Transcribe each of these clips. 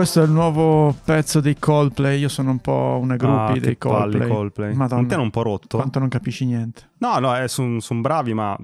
Questo è il nuovo pezzo dei Coldplay. Io sono un po' una groupie ah, dei Coldplay. Coldplay. Madonna, te un po' rotto? Quanto non capisci niente. No, no, eh, sono son bravi, ma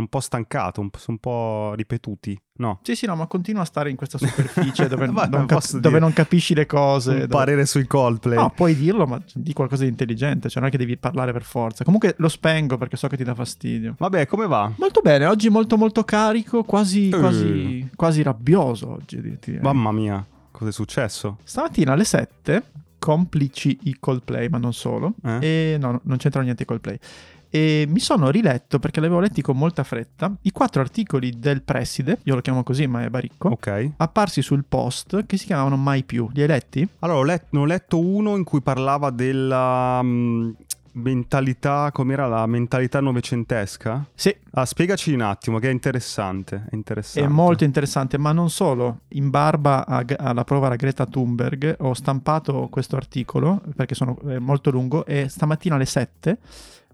un po' stancato, un, sono un po' ripetuti. No. Sì, sì, no, ma continua a stare in questa superficie dove, Ma non, cap- dove non capisci le cose. Un dove- parere sui Coldplay. No, puoi dirlo, ma di qualcosa di intelligente, cioè non è che devi parlare per forza. Comunque lo spengo perché so che ti dà fastidio. Vabbè, come va? Molto bene, oggi molto molto carico, quasi, Eh. quasi, quasi rabbioso oggi. di- direi. Mamma mia, cosa è successo? Stamattina alle 7, complici i Coldplay, ma non solo, Eh? e no, non c'entrano niente i Coldplay. E mi sono riletto, perché li avevo letti con molta fretta, i quattro articoli del preside, io lo chiamo così, ma è baricco, Ok. apparsi sul post che si chiamavano Mai più. Li hai letti? Allora, ho, let- ne ho letto uno in cui parlava della mm, mentalità, com'era la mentalità novecentesca? Sì, Ah, spiegaci un attimo, che è interessante. È, interessante. È molto interessante, ma non solo. In barba a- alla prova Greta Thunberg ho stampato questo articolo perché sono, è molto lungo e stamattina alle 7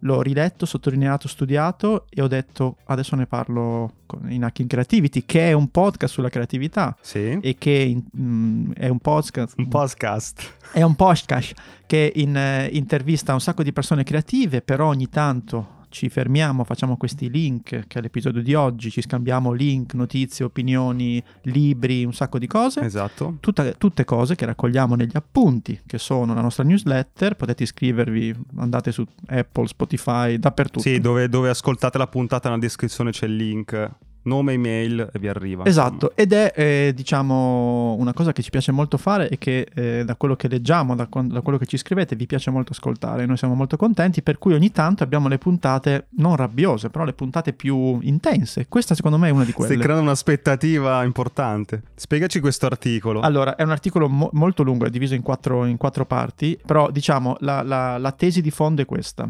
l'ho riletto, sottolineato, studiato e ho detto adesso ne parlo in Hacking Creativity che è un podcast sulla creatività Sì. e che in- mm, è un podcast Un podcast. è un podcast che in, eh, intervista un sacco di persone creative, però ogni tanto ci fermiamo, facciamo questi link, che è l'episodio di oggi, ci scambiamo link, notizie, opinioni, libri, un sacco di cose. Esatto. Tutta- tutte cose che raccogliamo negli appunti, che sono la nostra newsletter, potete iscrivervi, andate su Apple, Spotify, dappertutto. Sì, dove, dove ascoltate la puntata nella descrizione c'è il link, nome, email e vi arriva. Esatto, ed è eh, diciamo una cosa che ci piace molto fare e che eh, da quello che leggiamo, da, da quello che ci scrivete, vi piace molto ascoltare. Noi siamo molto contenti, per cui ogni tanto abbiamo le puntate non rabbiose, però le puntate più intense. Questa secondo me è una di Stai quelle. creando un'aspettativa importante. Spiegaci questo articolo. Allora, è un articolo mo- molto lungo, è diviso in quattro, in quattro parti, però diciamo la, la- la tesi di fondo è questa.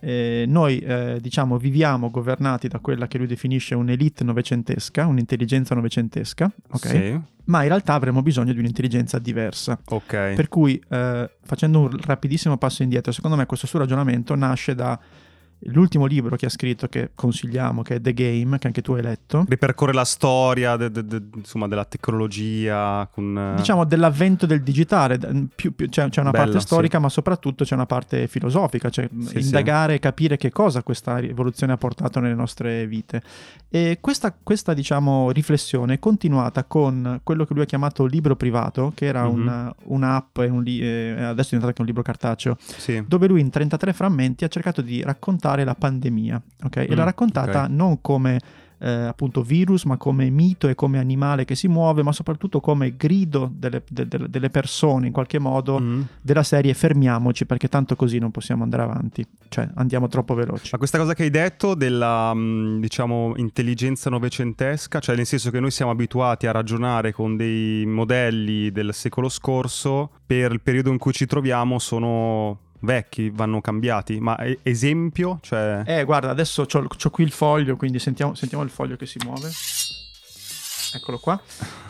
Eh, noi eh, diciamo viviamo governati da quella che lui definisce un'elite novecentesca, un'intelligenza novecentesca, ok? Sì. Ma in realtà avremo bisogno di un'intelligenza diversa. Ok. Per cui, eh, facendo un rapidissimo passo indietro, secondo me questo suo ragionamento nasce da l'ultimo libro che ha scritto, che consigliamo, che è The Game, che anche tu hai letto. Ripercorre la storia de- de- de- insomma, della tecnologia con... eh, Diciamo dell'avvento del digitale, più- più- c'è, c'è una Bello, parte sì. storica, ma soprattutto c'è una parte filosofica, cioè Sì, indagare e capire che cosa questa rivoluzione ha portato nelle nostre vite. E questa, questa, diciamo, riflessione è continuata con quello che lui ha chiamato libro privato, che era Mhm. una- un'app, un li- eh, adesso è diventato anche un libro cartaceo, Sì. dove lui in 33 frammenti ha cercato di raccontare la pandemia, ok? E Mm, l'ha raccontata ok. non come eh, appunto virus, ma come mito e come animale che si muove, ma soprattutto come grido delle, de- de- delle persone in qualche modo Mm. della serie fermiamoci perché tanto così non possiamo andare avanti, cioè andiamo troppo veloci. Ma questa cosa che hai detto della, mh, diciamo, intelligenza novecentesca, cioè nel senso che noi siamo abituati a ragionare con dei modelli del secolo scorso, per il periodo in cui ci troviamo sono vecchi, vanno cambiati. Ma esempio, cioè... Eh, guarda, adesso c'ho qui il foglio, quindi sentiamo, sentiamo il foglio che si muove. Eccolo qua.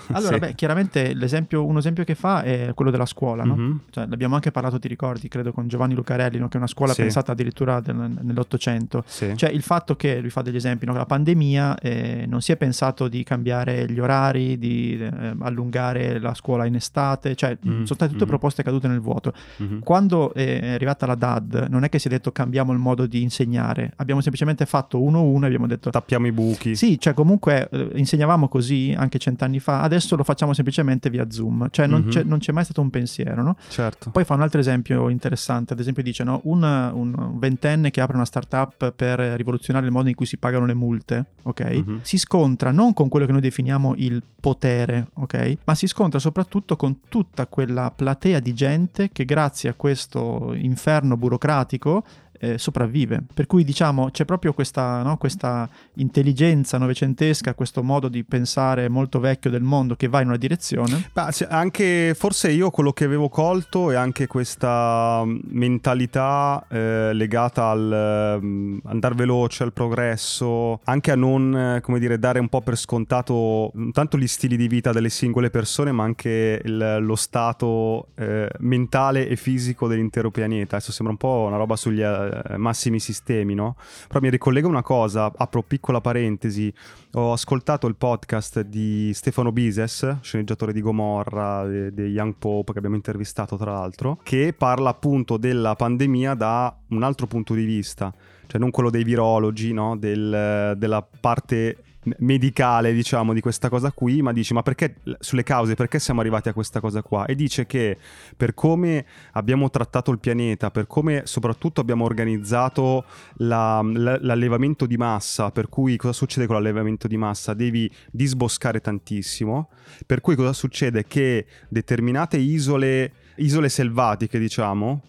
Allora, Sì. beh, chiaramente l'esempio, un esempio che fa è quello della scuola, no? Mhm. Cioè, l'abbiamo anche parlato, ti ricordi, credo, con Giovanni Lucarelli, no? che è una scuola Sì. pensata addirittura del- nell'Ottocento. Sì. Cioè, il fatto che, lui fa degli esempi, no? la pandemia eh, non si è pensato di cambiare gli orari, di eh, allungare la scuola in estate, cioè, Mm, sono state tutte mm. proposte cadute nel vuoto. Mhm. Quando è arrivata la DAD, non è che si è detto cambiamo il modo di insegnare, abbiamo semplicemente fatto uno a uno e abbiamo detto Tappiamo i buchi. sì, cioè comunque eh, insegnavamo così anche cent'anni fa, adesso lo facciamo semplicemente via Zoom, cioè non, Mhm. c'è, non c'è mai stato un pensiero, no? Certo. Poi fa un altro esempio interessante, ad esempio dice, no? un, un ventenne che apre una startup per rivoluzionare il modo in cui si pagano le multe, ok? Mhm. Si scontra non con quello che noi definiamo il potere, ok? Ma si scontra soprattutto con tutta quella platea di gente che grazie a questo inferno burocratico eh, sopravvive. Per cui diciamo c'è proprio questa, no, questa intelligenza novecentesca, questo modo di pensare molto vecchio del mondo che va in una direzione. Se- anche forse io quello che avevo colto è anche questa mm, mentalità eh, legata al mm, andare veloce, al progresso, anche a non, eh, come dire, dare un po' per scontato non tanto gli stili di vita delle singole persone, ma anche il- lo stato eh, mentale e fisico dell'intero pianeta. Adesso sembra un po' una roba sugli, eh, massimi sistemi, no? Però mi ricollega una cosa, apro piccola parentesi, ho ascoltato il podcast di Stefano Bises, sceneggiatore di Gomorra, di Young Pope, che abbiamo intervistato tra l'altro, che parla appunto della pandemia da un altro punto di vista, cioè non quello dei virologi, no? Del, della parte medicale, diciamo, di questa cosa qui, ma dici, ma perché, sulle cause, perché siamo arrivati a questa cosa qua? E dice che per come abbiamo trattato il pianeta, per come soprattutto abbiamo organizzato la, l'allevamento di massa, per cui cosa succede con l'allevamento di massa? Devi disboscare tantissimo, per cui cosa succede? Che determinate isole, isole selvatiche, diciamo,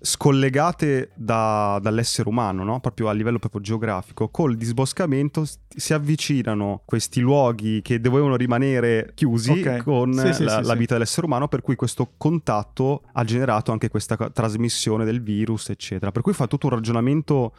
scollegate da, dall'essere umano, no? proprio a livello proprio geografico, col disboscamento si avvicinano questi luoghi che dovevano rimanere chiusi okay. con sì, sì, la, sì, la vita dell'essere umano, per cui questo contatto ha generato anche questa trasmissione del virus, eccetera. Per cui fa tutto un ragionamento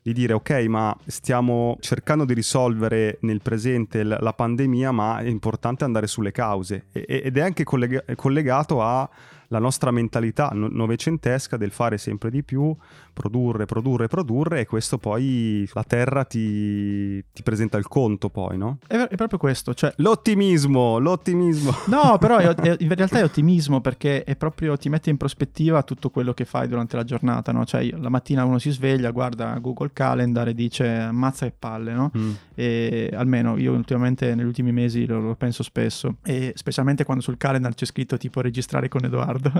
di dire ok ma stiamo cercando di risolvere nel presente la pandemia ma è importante andare sulle cause ed è anche collega- collegato a la nostra mentalità novecentesca del fare sempre di più, produrre, produrre, produrre e questo poi la terra ti, ti presenta il conto poi, no? È, è, proprio questo, cioè... L'ottimismo, l'ottimismo. No, però è, è, in realtà è ottimismo perché è proprio, ti mette in prospettiva tutto quello che fai durante la giornata, no? Cioè la mattina uno si sveglia, guarda Google Calendar e dice ammazza e palle, no? Mm. E almeno io ultimamente negli ultimi mesi lo, lo penso spesso e specialmente quando sul calendar c'è scritto tipo registrare con Edoardo ricordo,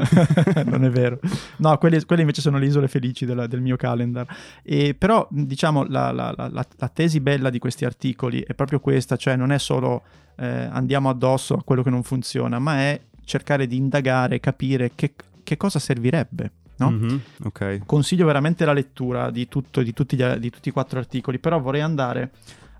non è vero. No, quelle, quelle, invece sono le isole felici della, del mio calendar. E, però, diciamo, la, la, la, la, tesi bella di questi articoli è proprio questa, cioè non è solo eh, andiamo addosso a quello che non funziona, ma è cercare di indagare, capire che, che cosa servirebbe. No? Mm-hmm, okay. Consiglio veramente la lettura di, tutto, di, tutti gli, di tutti i quattro articoli, però vorrei andare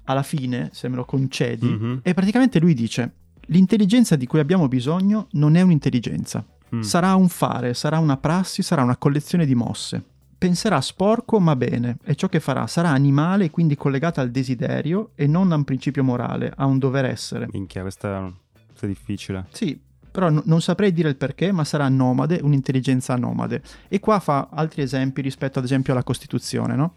alla fine, se me lo concedi, mm-hmm. e praticamente lui dice l'intelligenza di cui abbiamo bisogno non è un'intelligenza, Mm. Sarà un fare, sarà una prassi, sarà una collezione di mosse. Penserà sporco ma bene e ciò che farà sarà animale e quindi collegato al desiderio e non a un principio morale, a un dover essere. Minchia, questa è difficile. Sì, però n- non saprei dire il perché, ma sarà nomade, un'intelligenza nomade. E qua fa altri esempi rispetto ad esempio alla Costituzione, no?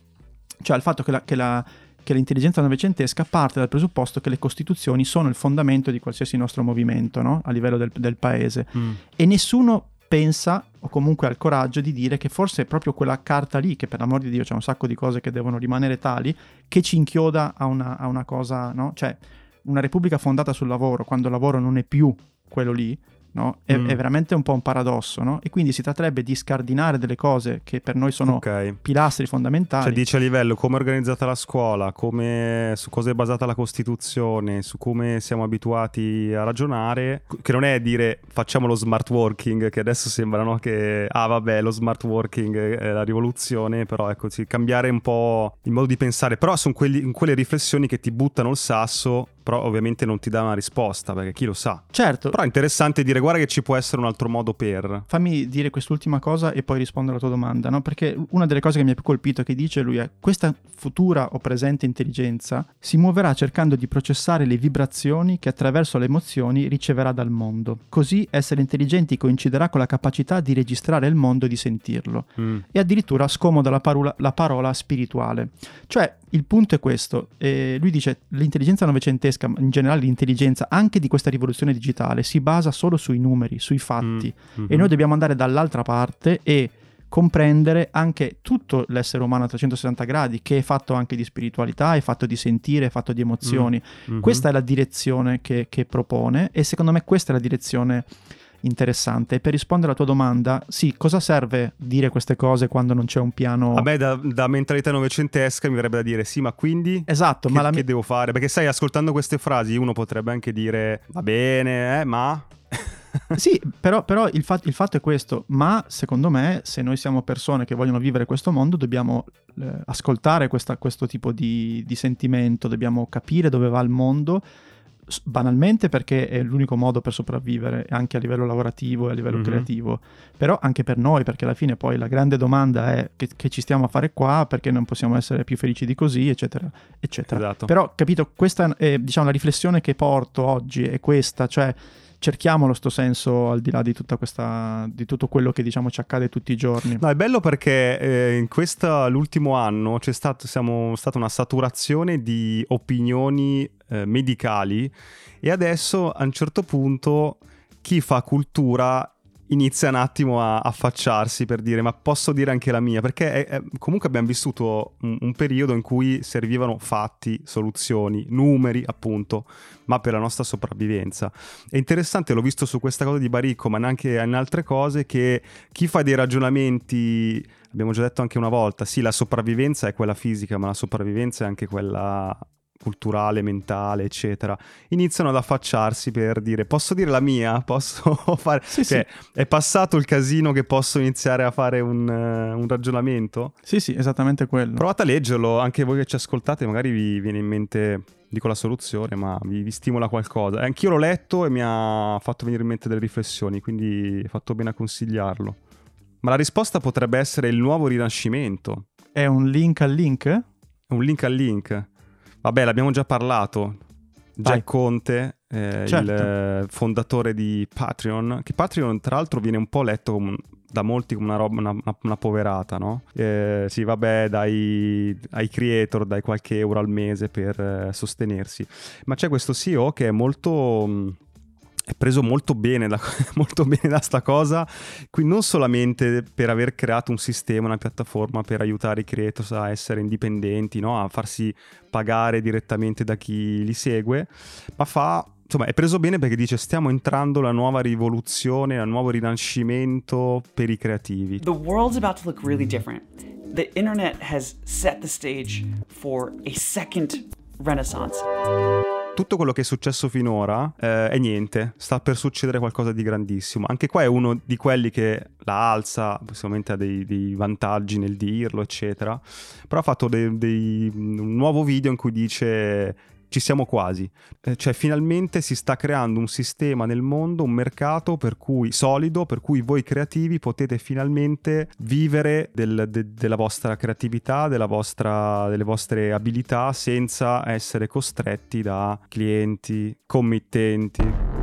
Cioè al fatto che la, che la che l'intelligenza novecentesca parte dal presupposto che le costituzioni sono il fondamento di qualsiasi nostro movimento no? a livello del, del paese mm. e nessuno pensa o comunque ha il coraggio di dire che forse è proprio quella carta lì, che per l'amor di Dio c'è un sacco di cose che devono rimanere tali, che ci inchioda a una, a una cosa, no? Cioè, una repubblica fondata sul lavoro, quando il lavoro non è più quello lì, no? È, mm. è, veramente un po' un paradosso, no? E quindi si tratterebbe di scardinare delle cose che per noi sono okay. pilastri fondamentali. Cioè dice a livello come è organizzata la scuola, come, su cosa è basata la Costituzione, su come siamo abituati a ragionare, che non è dire facciamo lo smart working, che adesso sembra no, che, ah vabbè, lo smart working è la rivoluzione, però ecco, cambiare un po' il modo di pensare, però sono quelli, quelle riflessioni che ti buttano il sasso però ovviamente non ti dà una risposta perché chi lo sa. Certo. Però è interessante dire guarda che ci può essere un altro modo per. Fammi dire quest'ultima cosa e poi rispondere alla tua domanda, no? Perché una delle cose che mi ha più colpito che dice lui è questa futura o presente intelligenza si muoverà cercando di processare le vibrazioni che attraverso le emozioni riceverà dal mondo. Così essere intelligenti coinciderà con la capacità di registrare il mondo e di sentirlo. Mm. E addirittura scomoda la parola, la parola spirituale. Cioè il punto è questo, eh, lui dice l'intelligenza novecentesca, in generale l'intelligenza anche di questa rivoluzione digitale, si basa solo sui numeri, sui fatti mm-hmm. e noi dobbiamo andare dall'altra parte e comprendere anche tutto l'essere umano a 360 gradi, che è fatto anche di spiritualità, è fatto di sentire, è fatto di emozioni. Mm-hmm. Questa è la direzione che, che propone e secondo me questa è la direzione interessante. Per rispondere alla tua domanda, sì, cosa serve dire queste cose quando non c'è un piano... Me da, da mentalità novecentesca mi verrebbe da dire sì, ma quindi... Esatto, che, ma la... che devo fare? Perché sai, ascoltando queste frasi uno potrebbe anche dire va bene, eh, ma... sì, però, però il, fat- il, fatto è questo, ma secondo me se noi siamo persone che vogliono vivere questo mondo dobbiamo eh, ascoltare questa, questo tipo di, di sentimento, dobbiamo capire dove va il mondo banalmente perché è l'unico modo per sopravvivere anche a livello lavorativo e a livello mm-hmm. creativo, però anche per noi perché alla fine poi la grande domanda è che, che, ci stiamo a fare qua, perché non possiamo essere più felici di così, eccetera, eccetera. Esatto. Però capito, questa è diciamo la riflessione che porto oggi è questa, cioè cerchiamolo sto senso al di là di, questa, di tutto quello che diciamo ci accade tutti i giorni. No, è bello perché eh, in questo l'ultimo anno c'è stato, siamo, stata una saturazione di opinioni eh, medicali e adesso a un certo punto chi fa cultura inizia un attimo a affacciarsi per dire ma posso dire anche la mia? Perché è, è, comunque abbiamo vissuto un, un, periodo in cui servivano fatti, soluzioni, numeri appunto ma per la nostra sopravvivenza. È interessante l'ho visto su questa cosa di Baricco ma anche in altre cose che chi fa dei ragionamenti abbiamo già detto anche una volta sì la sopravvivenza è quella fisica ma la sopravvivenza è anche quella culturale, mentale, eccetera, iniziano ad affacciarsi per dire posso dire la mia, posso fare... Sì, cioè, sì. È passato il casino che posso iniziare a fare un, uh, un, ragionamento? Sì, sì, esattamente quello. Provate a leggerlo, anche voi che ci ascoltate, magari vi viene in mente, dico la soluzione, ma vi, vi stimola qualcosa. Eh, anch'io l'ho letto e mi ha fatto venire in mente delle riflessioni, quindi ho fatto bene a consigliarlo. Ma la risposta potrebbe essere il nuovo rinascimento. È un link al link? Un link al link. Vabbè, l'abbiamo già parlato. Jack Vai. Conte, eh, certo. il fondatore di Patreon, che Patreon tra l'altro viene un po' letto come, da molti come una, roba, una, una, una poverata, no? Eh, sì, vabbè, dai ai creator, dai qualche euro al mese per eh, sostenersi. Ma c'è questo CEO che è molto... Mh, è preso molto bene, da, molto bene da sta cosa, qui non solamente per aver creato un sistema, una piattaforma per aiutare i creators a essere indipendenti, no? a farsi pagare direttamente da chi li segue, ma fa insomma, è preso bene perché dice stiamo entrando la nuova rivoluzione, il nuovo rinascimento per i creativi. The world's about to look really different. The internet has set the stage for a second renaissance tutto quello che è successo finora eh, è niente, sta per succedere qualcosa di grandissimo. Anche qua è uno di quelli che la alza, possibilmente ha dei, dei vantaggi nel dirlo, eccetera, però ha fatto dei, dei, un nuovo video in cui dice ci siamo quasi. Eh, cioè, finalmente si sta creando un sistema nel mondo, un mercato per cui, solido, per cui voi creativi potete finalmente vivere del, de, della vostra creatività, della vostra, delle vostre abilità senza essere costretti da clienti, committenti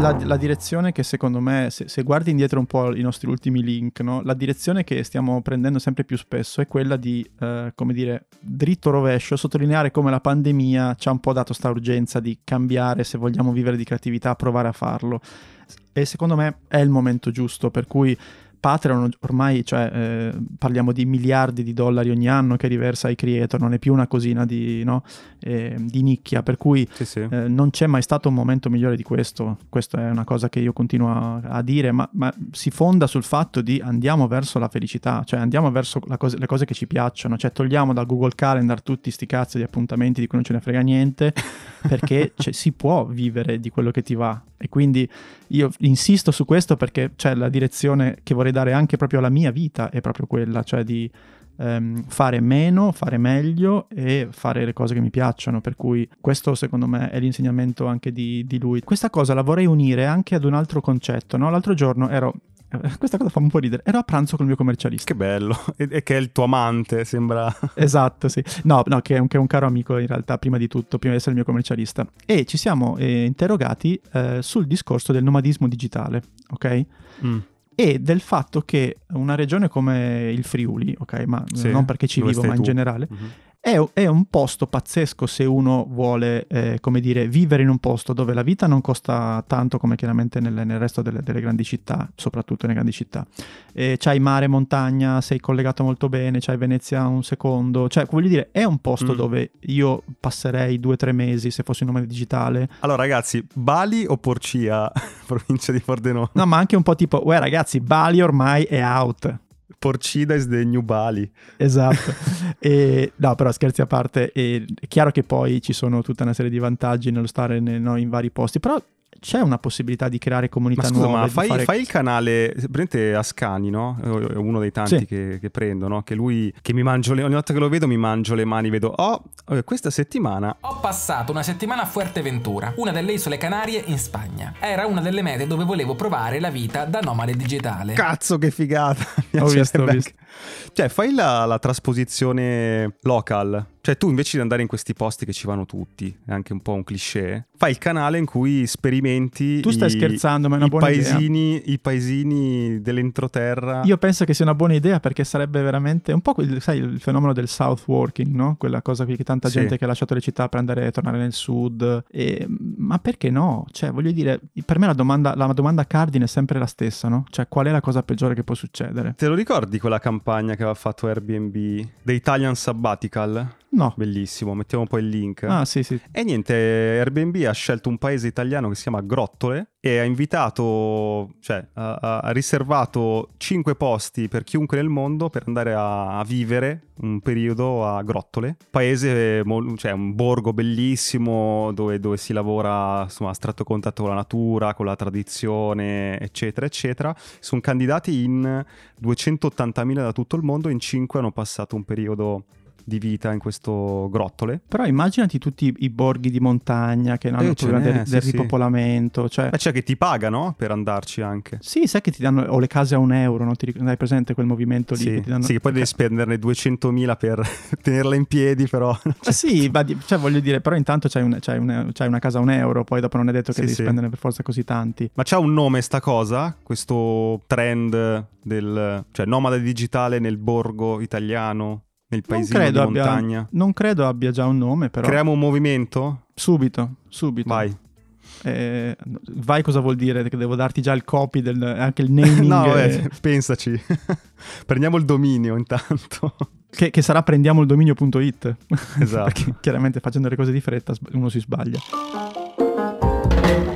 la, la, direzione che secondo me, se, se, guardi indietro un po' i nostri ultimi link, no? la direzione che stiamo prendendo sempre più spesso è quella di, eh, come dire, dritto rovescio, sottolineare come la pandemia ci ha un po' dato sta urgenza di cambiare, se vogliamo vivere di creatività, provare a farlo. E secondo me è il momento giusto, per cui Patreon ormai cioè, eh, parliamo di miliardi di dollari ogni anno che riversa ai creator, non è più una cosina di, no? eh, di nicchia, per cui sì, sì. Eh, non c'è mai stato un momento migliore di questo. Questa è una cosa che io continuo a, a dire, ma, ma, si fonda sul fatto di andiamo verso la felicità, cioè andiamo verso cose, le cose che ci piacciono, cioè togliamo dal Google Calendar tutti sti cazzo di appuntamenti di cui non ce ne frega niente, perché cioè, si può vivere di quello che ti va. E quindi io insisto su questo perché c'è la direzione che vorrei dare anche proprio alla mia vita, è proprio quella, cioè di ehm, fare meno, fare meglio e fare le cose che mi piacciono. Per cui questo secondo me è l'insegnamento anche di, di lui. Questa cosa la vorrei unire anche ad un altro concetto. No? L'altro giorno ero questa cosa fa un po' ridere. Ero a pranzo con il mio commercialista. Che bello. E, e che è il tuo amante, sembra. esatto, sì. No, no che, è un, che, è un, caro amico in realtà, prima di tutto, prima di essere il mio commercialista. E ci siamo eh, interrogati eh, sul discorso del nomadismo digitale, ok? Mm. E del fatto che una regione come il Friuli, ok? Ma sì, non perché ci vivo, ma in tu. generale. Mm-hmm è, è, un posto pazzesco se uno vuole, eh, come dire, vivere in un posto dove la vita non costa tanto come chiaramente nel, nel resto delle, delle, grandi città, soprattutto nelle grandi città. E c'hai mare, montagna, sei collegato molto bene, c'hai Venezia un secondo, cioè voglio dire, è un posto mm. dove io passerei due o tre mesi se fossi un nome digitale. Allora ragazzi, Bali o Porcia, provincia di Pordenone? No, ma anche un po' tipo, uè ragazzi, Bali ormai è out. Porcida is the new Bali. Esatto. e, no, però scherzi a parte, è chiaro che poi ci sono tutta una serie di vantaggi nello stare ne, no, in vari posti, però c'è una possibilità di creare comunità Ma scusa, nuove. ma fai, fare- fai il canale, prendete Ascani, no? È uno dei tanti Sì. che, che prendo, no? Che lui, che mi mangio le, ogni volta che lo vedo mi mangio le mani, vedo, oh, eh, questa settimana Ho passato una settimana a Fuerteventura, una delle isole Canarie in Spagna. Era una delle mete dove volevo provare la vita da nomade digitale. Cazzo, che figata! Mi Ho visto, ho visto. Cioè, fai la, la trasposizione local. Cioè, tu invece di andare in questi posti che ci vanno tutti, è anche un po' un cliché, fai il canale in cui sperimenti. Tu stai i- scherzando, ma è una buona idea. paesini, I paesini dell'entroterra. Io penso che sia una buona idea perché sarebbe veramente un po' quel, sai, il fenomeno del south working, no? Quella cosa qui che tanta Sì. gente che ha lasciato le città per andare a tornare nel sud. E- ma perché no? Cioè, voglio dire, per me la domanda, la domanda cardine è sempre la stessa, no? Cioè, qual è la cosa peggiore che può succedere? Te lo ricordi quella campagna che aveva fatto Airbnb? The Italian Sabbatical? No. Bellissimo, mettiamo poi il link. Ah, sì, sì. E niente, Airbnb ha scelto un paese italiano che si chiama Grottole e ha invitato, cioè ha, ha- riservato 5 posti per chiunque nel mondo per andare a, a vivere un periodo a Grottole. Paese, cioè un borgo bellissimo dove, dove si lavora insomma, a stretto contatto con la natura, con la tradizione, eccetera, eccetera. Sono candidati in 280.000 da tutto il mondo, in 5 hanno passato un periodo di vita in questo grottole. Però immaginati tutti i, i borghi di montagna che hanno Eh, il problema del, sì, del sì. ripopolamento. Cioè, Eh, cioè che ti pagano per andarci anche. sì, sai che ti danno o le case a un euro, non ti hai presente quel movimento lì? Sì, che danno... sì, che poi devi spenderne 200.000 per tenerla in piedi, però. Eh sì, va di- cioè voglio dire, però intanto c'hai, un- c'hai un- c'hai una casa a un euro, poi dopo non è detto che devi spenderne per forza così tanti. Ma c'ha un nome sta cosa? Questo trend del cioè nomade digitale nel borgo italiano, nel Non paesino di credo, abbia, montagna. non credo abbia già un nome, però Creiamo un movimento? subito, subito. Vai. Eh, vai cosa vuol dire? Che devo darti già il copy, del, anche il naming, no, vabbè, eh, pensaci. Prendiamo il dominio intanto. che, che sarà prendiamo il dominio.it. Esatto. Chiaramente facendo le cose di fretta uno si sbaglia.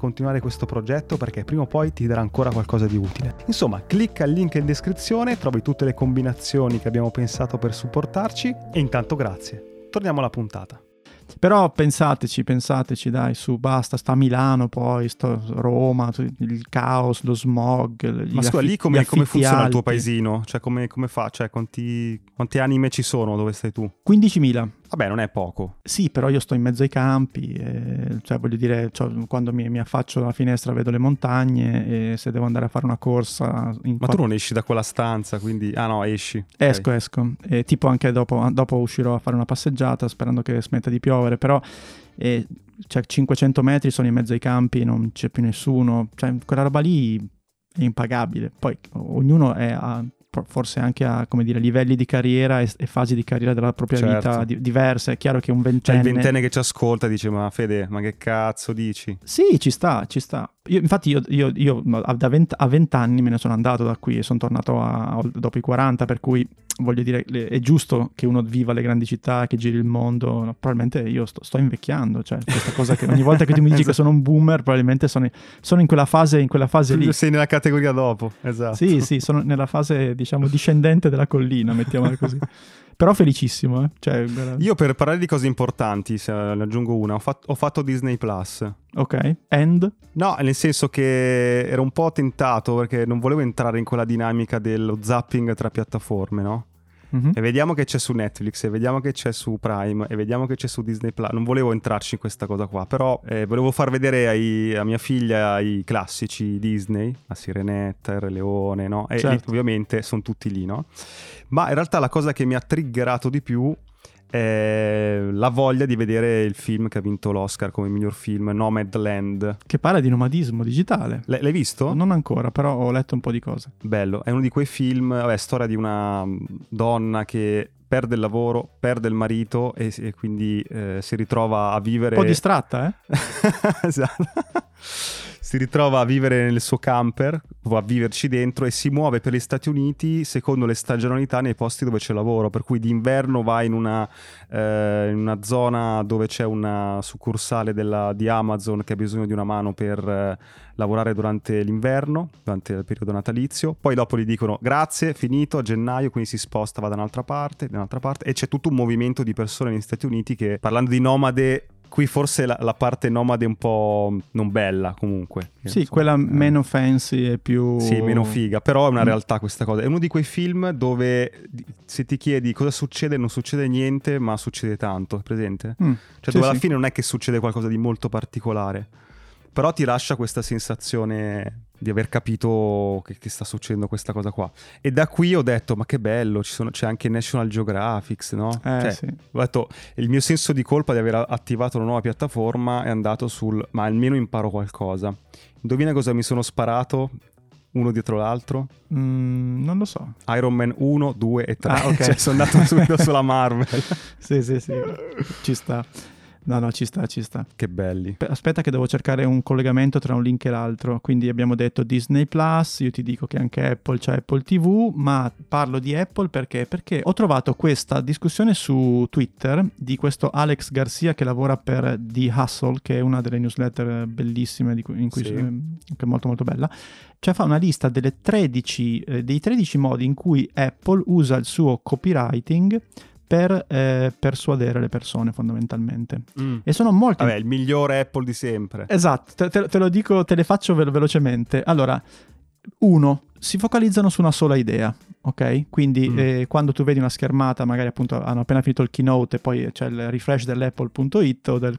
continuare questo progetto perché prima o poi ti darà ancora qualcosa di utile. Insomma, clicca il link in descrizione, trovi tutte le combinazioni che abbiamo pensato per supportarci e intanto grazie. Torniamo alla puntata. Però pensateci, pensateci, dai, su, basta, sta a Milano poi, sto Roma, il caos, lo smog. Ma scusa, affi- lì come, come funziona il tuo alti. paesino? Cioè come, come fa? Cioè quanti, quante anime ci sono dove stai tu? 15.000. Vabbè, non è poco. Sì, però io sto in mezzo ai campi, e, cioè voglio dire, cioè, quando mi, mi affaccio dalla finestra vedo le montagne e se devo andare a fare una corsa... Ma qua- tu non esci da quella stanza, quindi... Ah no, esci. Esco, esco. E tipo anche dopo, dopo uscirò a fare una passeggiata sperando che smetta di piovere, però eh, cioè, 500 metri sono in mezzo ai campi, non c'è più nessuno, cioè quella roba lì è impagabile. Poi ognuno è a, forse anche a come dire, livelli di carriera e, e fasi di carriera della propria Certo. vita di- diverse. È chiaro che un C'è il ventenne... ventenne che ci ascolta dice ma Fede, ma che cazzo dici? Sì, ci sta, ci sta. Io- infatti io, io- io, vent- a 20 anni me ne sono andato da qui e sono tornato a- dopo i 40, per cui voglio dire, è giusto che uno viva le grandi città, che giri il mondo. No, probabilmente io sto, sto invecchiando, cioè questa cosa che ogni volta che tu mi dici che sono un boomer, probabilmente sono, sono in quella fase, in quella fase lì. Sei nella categoria dopo, esatto. Sì, sì, sono nella fase, diciamo, discendente della collina, mettiamola così. Però felicissimo, eh. Cioè, Io per parlare di cose importanti, se ne aggiungo una, ho, fat- ho fatto Disney Plus. Ok, end? No, nel senso che ero un po' tentato perché non volevo entrare in quella dinamica dello zapping tra piattaforme, no? Mhm. E vediamo che c'è su Netflix, e vediamo che c'è su Prime, e vediamo che c'è su Disney Plus. Non volevo entrarci in questa cosa qua, però eh, volevo far vedere ai- a mia figlia i classici Disney, la Sirenetta, il Re Leone, no? E Certo. lì, ovviamente sono tutti lì, no? Ma in realtà la cosa che mi ha triggerato di più la voglia di vedere il film che ha vinto l'Oscar come miglior film, Nomadland. Che parla di nomadismo digitale. L- l'hai visto? Non ancora, però ho letto un po' di cose. Bello, è uno di quei film, vabbè, storia di una donna che perde il lavoro, perde il marito e, e quindi eh, si ritrova a vivere... Un po' distratta, eh? esatto. Si ritrova a vivere nel suo camper, o a viverci dentro e si muove per gli Stati Uniti secondo le stagionalità nei posti dove c'è lavoro, per cui d'inverno va in una, eh, in una zona dove c'è una succursale della, di Amazon che ha bisogno di una mano per eh, lavorare durante l'inverno, durante il periodo natalizio, poi dopo gli dicono grazie, finito, a gennaio, quindi si sposta, va da un'altra parte, da un'altra parte e c'è tutto un movimento di persone negli Stati Uniti che parlando di nomade Qui forse la, la, parte nomade è un po' non bella comunque. Sì, insomma, quella eh. meno fancy e più... Sì, meno figa, però è una mm. realtà questa cosa. È uno di quei film dove se ti chiedi cosa succede non succede niente, ma succede tanto, presente? Mm. Cioè sì, dove alla sì. fine non è che succede qualcosa di molto particolare, però ti lascia questa sensazione di aver capito che, che, sta succedendo questa cosa qua. E da qui ho detto, ma che bello, sono, c'è anche National Geographic, no? Eh, cioè, sì. Ho detto, il mio senso di colpa di aver attivato una nuova piattaforma è andato sul, ma almeno imparo qualcosa. Indovina cosa mi sono sparato? Uno dietro l'altro? Mm, non lo so. Iron Man 1, 2 e 3. Ah, ok. cioè, sono andato subito sulla Marvel. sì, sì, sì. Ci sta. No, no, ci sta, ci sta. Che belli. Aspetta che devo cercare un collegamento tra un link e l'altro. Quindi abbiamo detto Disney Plus, io ti dico che anche Apple c'è Apple TV, ma parlo di Apple perché? Perché ho trovato questa discussione su Twitter di questo Alex Garcia che lavora per The Hustle, che è una delle newsletter bellissime cui, in cui sì. che è molto molto bella. Cioè fa una lista 13, eh, dei 13 modi in cui Apple usa il suo copywriting per eh, persuadere le persone fondamentalmente. Mm. E sono molti... Vabbè, il migliore Apple di sempre. Esatto, te, te, lo dico, te le faccio ve- velocemente. Allora, uno, si focalizzano su una sola idea, ok? Quindi mm. eh, quando tu vedi una schermata, magari appunto hanno appena finito il keynote e poi c'è il refresh dell'apple.it o del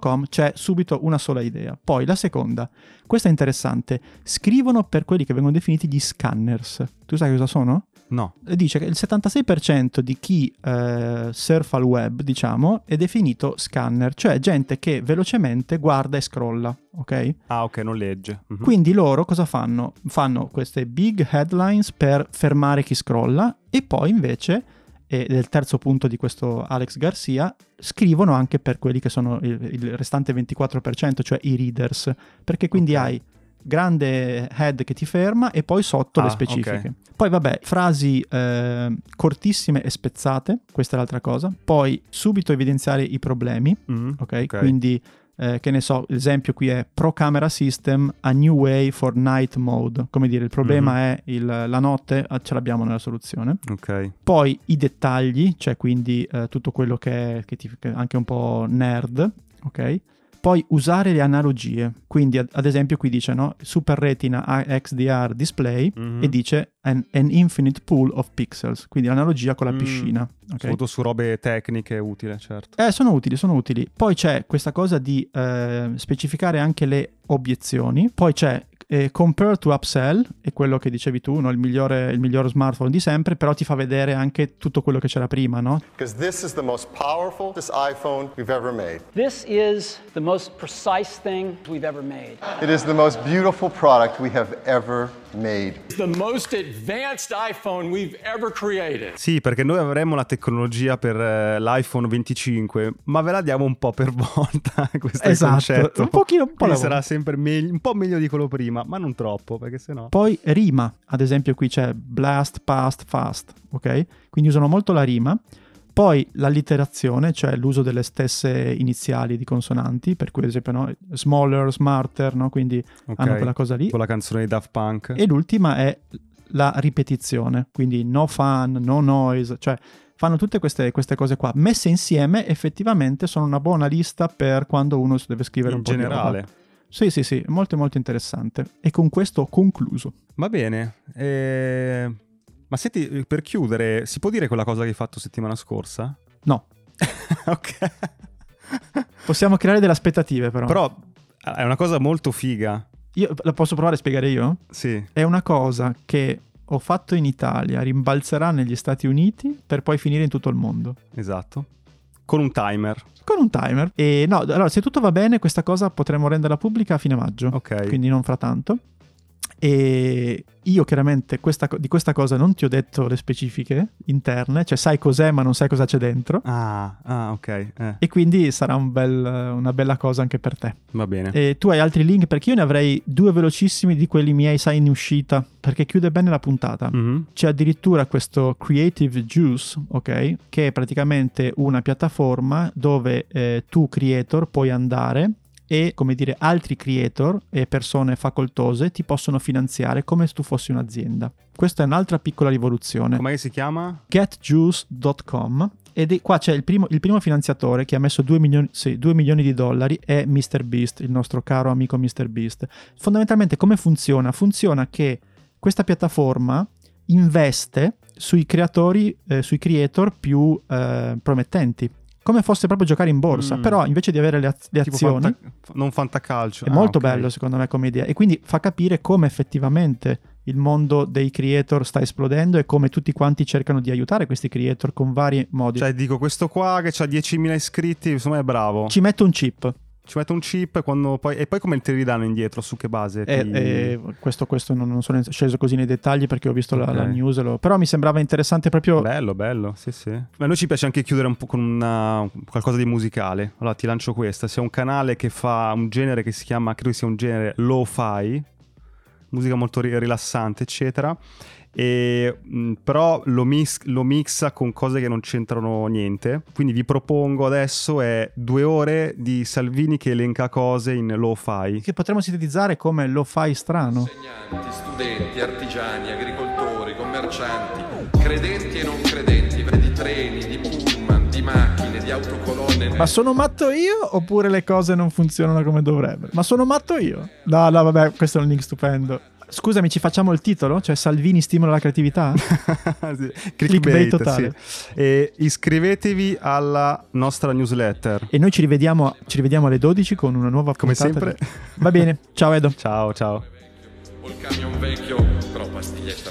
.com, c'è subito una sola idea. Poi la seconda, questa è interessante, scrivono per quelli che vengono definiti gli scanners. Tu sai cosa sono? No. Dice che il 76% di chi eh, surfa il web, diciamo, è definito scanner, cioè gente che velocemente guarda e scrolla, ok? Ah, ok, non legge. Uh-huh. Quindi loro cosa fanno? Fanno queste big headlines per fermare chi scrolla e poi invece, e del terzo punto di questo Alex Garcia, scrivono anche per quelli che sono il, il restante 24%, cioè i readers, perché quindi okay. hai grande head che ti ferma e poi sotto ah, le specifiche. Okay. Poi vabbè, frasi eh, cortissime e spezzate, questa è l'altra cosa. Poi subito evidenziare i problemi, mm, okay? ok? Quindi eh, che ne so, l'esempio qui è Pro Camera System, a new way for night mode. Come dire, il problema mm-hmm. è il, la notte, ah, ce l'abbiamo nella soluzione. Ok. Poi i dettagli, cioè quindi eh, tutto quello che è, che ti, che è anche un po' nerd, ok? Poi usare le analogie, quindi ad, ad esempio qui dice no? Super Retina XDR display mm-hmm. e dice an, an, infinite pool of pixels, quindi l'analogia con la mm. piscina. Okay? Soprattutto su robe tecniche utili, certo. Eh, sono utili, sono utili. Poi c'è questa cosa di eh, specificare anche le obiezioni, poi c'è eh, compare to upsell, è quello che dicevi tu, no? il, migliore, il miglior smartphone di sempre, però ti fa vedere anche tutto quello che c'era prima, no? Because this is the most powerful this iPhone we've ever made. This is the most precise thing we've ever made. It is the most beautiful product we have ever made. The most advanced iPhone we've ever created. Sì, perché noi avremmo la tecnologia per eh, l'iPhone 25, ma ve la diamo un po' per volta, questo esatto, concetto. un pochino un po' sarà sempre meglio, un po' meglio di quello prima, ma non troppo, perché sennò... Poi rima, ad esempio qui c'è blast, past, fast, ok? Quindi usano molto la rima. Poi l'allitterazione, cioè l'uso delle stesse iniziali di consonanti, per cui ad esempio no? smaller, smarter, no? quindi okay. hanno quella cosa lì. Con la canzone di Daft Punk. E l'ultima è la ripetizione, quindi no fun, no noise, cioè fanno tutte queste, queste, cose qua. Messe insieme effettivamente sono una buona lista per quando uno deve scrivere In un po' generale. di roba. Sì, sì, sì, molto molto interessante. E con questo ho concluso. Va bene. Eh... Ma senti, per chiudere, si può dire quella cosa che hai fatto settimana scorsa? No. ok. Possiamo creare delle aspettative, però. Però è una cosa molto figa. Io la posso provare a spiegare io? Sì. È una cosa che ho fatto in Italia, rimbalzerà negli Stati Uniti per poi finire in tutto il mondo. Esatto. Con un timer. con un timer. E no, allora, se tutto va bene, questa cosa potremo renderla pubblica a fine maggio. Ok. Quindi non fra tanto. E io chiaramente questa di questa cosa non ti ho detto le specifiche interne, cioè sai cos'è ma non sai cosa c'è dentro. Ah, ah, ok. eh, E quindi sarà un bel- una bella cosa anche per te. va bene. E tu hai altri link? Perché io ne avrei due velocissimi di quelli miei, sai, in uscita, perché chiude bene la puntata. Mhm. C'è addirittura questo Creative Juice, ok? Che è praticamente una piattaforma dove eh, tu, creator, puoi andare e, come dire, altri creator e persone facoltose ti possono finanziare come se tu fossi un'azienda. Questa è un'altra piccola rivoluzione. Com'è che si chiama? getjuice.com ed è- qua c'è il primo, il primo finanziatore che ha messo 2 milioni, sì, 2 milioni di dollari è MrBeast, il nostro caro amico MrBeast. Fondamentalmente come funziona? Funziona che questa piattaforma investe sui creatori, eh, sui creator più eh, promettenti. Come fosse proprio giocare in borsa, Mm. però invece di avere le, az- le azioni, fanta- non fantacalcio. è Ah, molto ok. bello secondo me come idea e quindi fa capire come effettivamente il mondo dei creator sta esplodendo e come tutti quanti cercano di aiutare questi creator con vari modi. Cioè, dico, questo qua che ha 10.000 iscritti, insomma, è bravo. Ci metto un chip. Ci mette un chip e, quando poi, e poi come te li ridanno indietro? Su che base? Ti- e questo, questo non, non sono sceso così nei dettagli perché ho visto la, Ok. la news, lo- però mi sembrava interessante proprio... Bello, bello, sì, sì. Ma a noi ci piace anche chiudere un po' con una- qualcosa di musicale. Allora ti lancio questa. C'è un canale che fa un genere che si chiama, credo sia un genere lo-fi, musica molto ri- rilassante, eccetera. E, mh, però lo, mis- lo mixa con cose che non c'entrano niente. Quindi vi propongo adesso è due ore di Salvini che elenca cose in lo-fi. che potremmo sintetizzare come lo fai strano. Insegnanti, studenti, artigiani, agricoltori, commercianti, credenti e non credenti, di treni, di pullman, di macchine, di autocolonne. Ma sono matto io oppure le cose non funzionano come dovrebbero? Ma sono matto io? No, no, vabbè, questo è un link stupendo. Scusami, ci facciamo il titolo? Cioè Salvini stimola la creatività? Sì, Clickbait totale. sì. E iscrivetevi alla nostra newsletter. e noi ci rivediamo, ci rivediamo alle 12 con una nuova Come puntata sempre. di- Va bene, ciao Edo. Ciao, ciao. O il camion vecchio, però pastiglietta